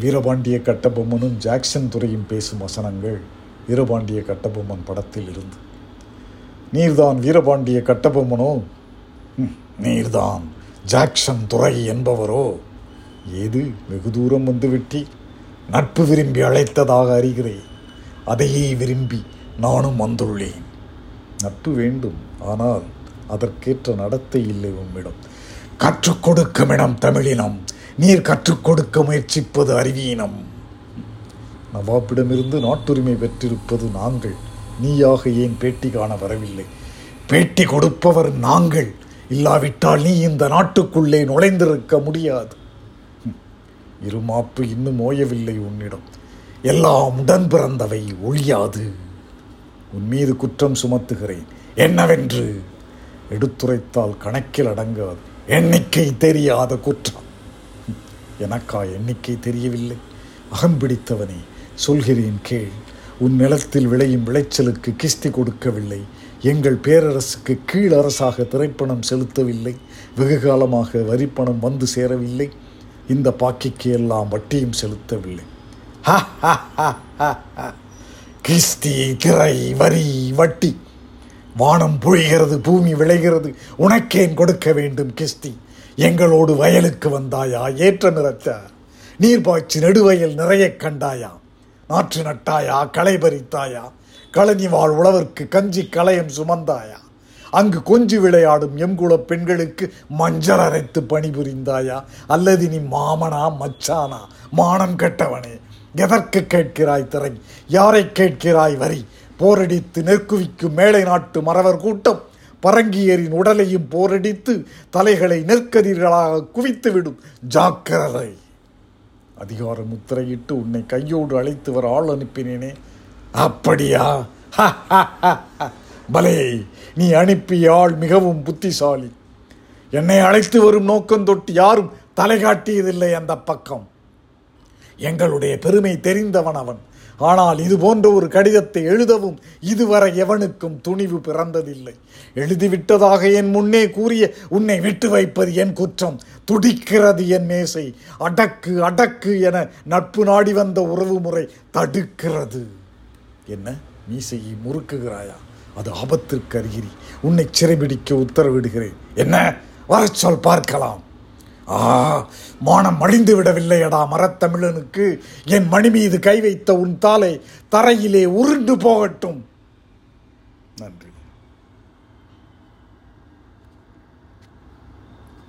Veerapandiya கட்டபொம்மனும் Jackson துறையும் பேசும் வசனங்கள் வீரபாண்டிய கட்டபொம்மன் படத்தில் இருந்து. நீர்தான் வீரபாண்டிய கட்டபொம்மனோ? நீர்தான் ஜாக்சன் துறை என்பவரோ? ஏது வெகு தூரம் வந்துவிட்டி நட்பு விரும்பி அழைத்ததாக அறிகிறேன். அதையே விரும்பி நானும் வந்துள்ளேன். நட்பு வேண்டும் ஆனால் அதற்கேற்ற நடத்தை இல்லை உம்மிடம். கற்றுக் கொடுக்கும் இடம் தமிழினம். நீர் கற்றுக் கொடுக்க முயற்சிப்பது அறிவீனம். நவாப்பிடமிருந்து நாட்டுரிமை பெற்றிருப்பது நாங்கள். நீயாக ஏன் பேட்டி காண வரவில்லை? பேட்டி கொடுப்பவர் நாங்கள். இல்லாவிட்டால் நீ இந்த நாட்டுக்குள்ளே நுழைந்திருக்க முடியாது. இருமாப்பு இன்னும் ஓயவில்லை உன்னிடம். எல்லாம் உடன் பிறந்தவை ஒழியாது. உன் மீது குற்றம் சுமத்துகிறேன். என்னவென்று? எடுத்துரைத்தால் கணக்கில் அடங்காது. எண்ணிக்கை தெரியாத குற்றம். எனக்கா எண்ணிக்கை தெரியவில்லை. அகம்பிடித்தவனே சொல்கிறேன் கேள். உன் நிலத்தில் விளையும் விளைச்சலுக்கு கிஸ்தி கொடுக்கவில்லை. எங்கள் பேரரசுக்கு கீழ் அரசாக திரைப்பணம் செலுத்தவில்லை. வெகு காலமாக வரிப்பணம் வந்து சேரவில்லை. இந்த பாக்கிக்கு எல்லாம் வட்டியும் செலுத்தவில்லை. ஹா, ஹா, கிஸ்தி திரை வரி வட்டி. வானம் பொழிகிறது பூமி விளைகிறது. உனக்கேன் கொடுக்க வேண்டும் கிஸ்தி. எங்களோடு வயலுக்கு வந்தாயா? ஏற்றம் இறத்த நீர் பாய்ச்சி நெடுவயல் நிறைய கண்டாயா? நாற்று நட்டாயா? களை பறித்தாயா? களனி வாழ் உழவர்க்கு கஞ்சி களையம் சுமந்தாயா? அங்கு கொஞ்சி விளையாடும் எம்குலப் பெண்களுக்கு மஞ்சள் அரைத்து பணிபுரிந்தாயா? அல்லது நீ மாமனா மச்சானா மானம் கெட்டவனே எதற்கு கேட்கிறாய் திரை? யாரை கேட்கிறாய் வரி? போரடித்து நெற்குவிக்கும் மேலை நாட்டு மறவர் கூட்டம் பரங்கியரின் உடலையும் போரடித்து தலைகளை நெற்கதிர்களாக குவித்துவிடும் ஜாக்கிரதை. அதிகார முத்திரையிட்டு உன்னை கையோடு அழைத்து வர ஆள் அனுப்பினேனே. அப்படியா? ஹ. பலே நீ அனுப்பிய ஆள் மிகவும் புத்திசாலி. என்னை அழைத்து வரும் நோக்கம் தொட்டு யாரும் தலை காட்டியதில்லை அந்த பக்கம். எங்களுடைய பெருமை தெரிந்தவன் அவன். ஆனால் இது போன்ற ஒரு கடிதத்தை எழுதவும் இதுவரை எவனுக்கும் துணிவு பிறந்ததில்லை. எழுதிவிட்டதாக என் முன்னே கூறிய உன்னை விட்டு வைப்பது என் குற்றம். துடிக்கிறது என் மேசை. அடக்கு அடக்கு என நட்பு நாடி வந்த உறவு முறை தடுக்கிறது. என்ன? மீசையை முறுக்குகிறாயா? அது ஆபத்திற்கு அருகிரி. உன்னை சிறைபிடிக்க உத்தரவிடுகிறேன். என்ன? வரச் சொல் பார்க்கலாம். ஆ மானம் மடிந்து விடவில்லையடா மரத்தமிழனுக்கு. என் மணி மீது கை வைத்த உன் தாலை தரையிலே உருண்டு போகட்டும். நன்றி.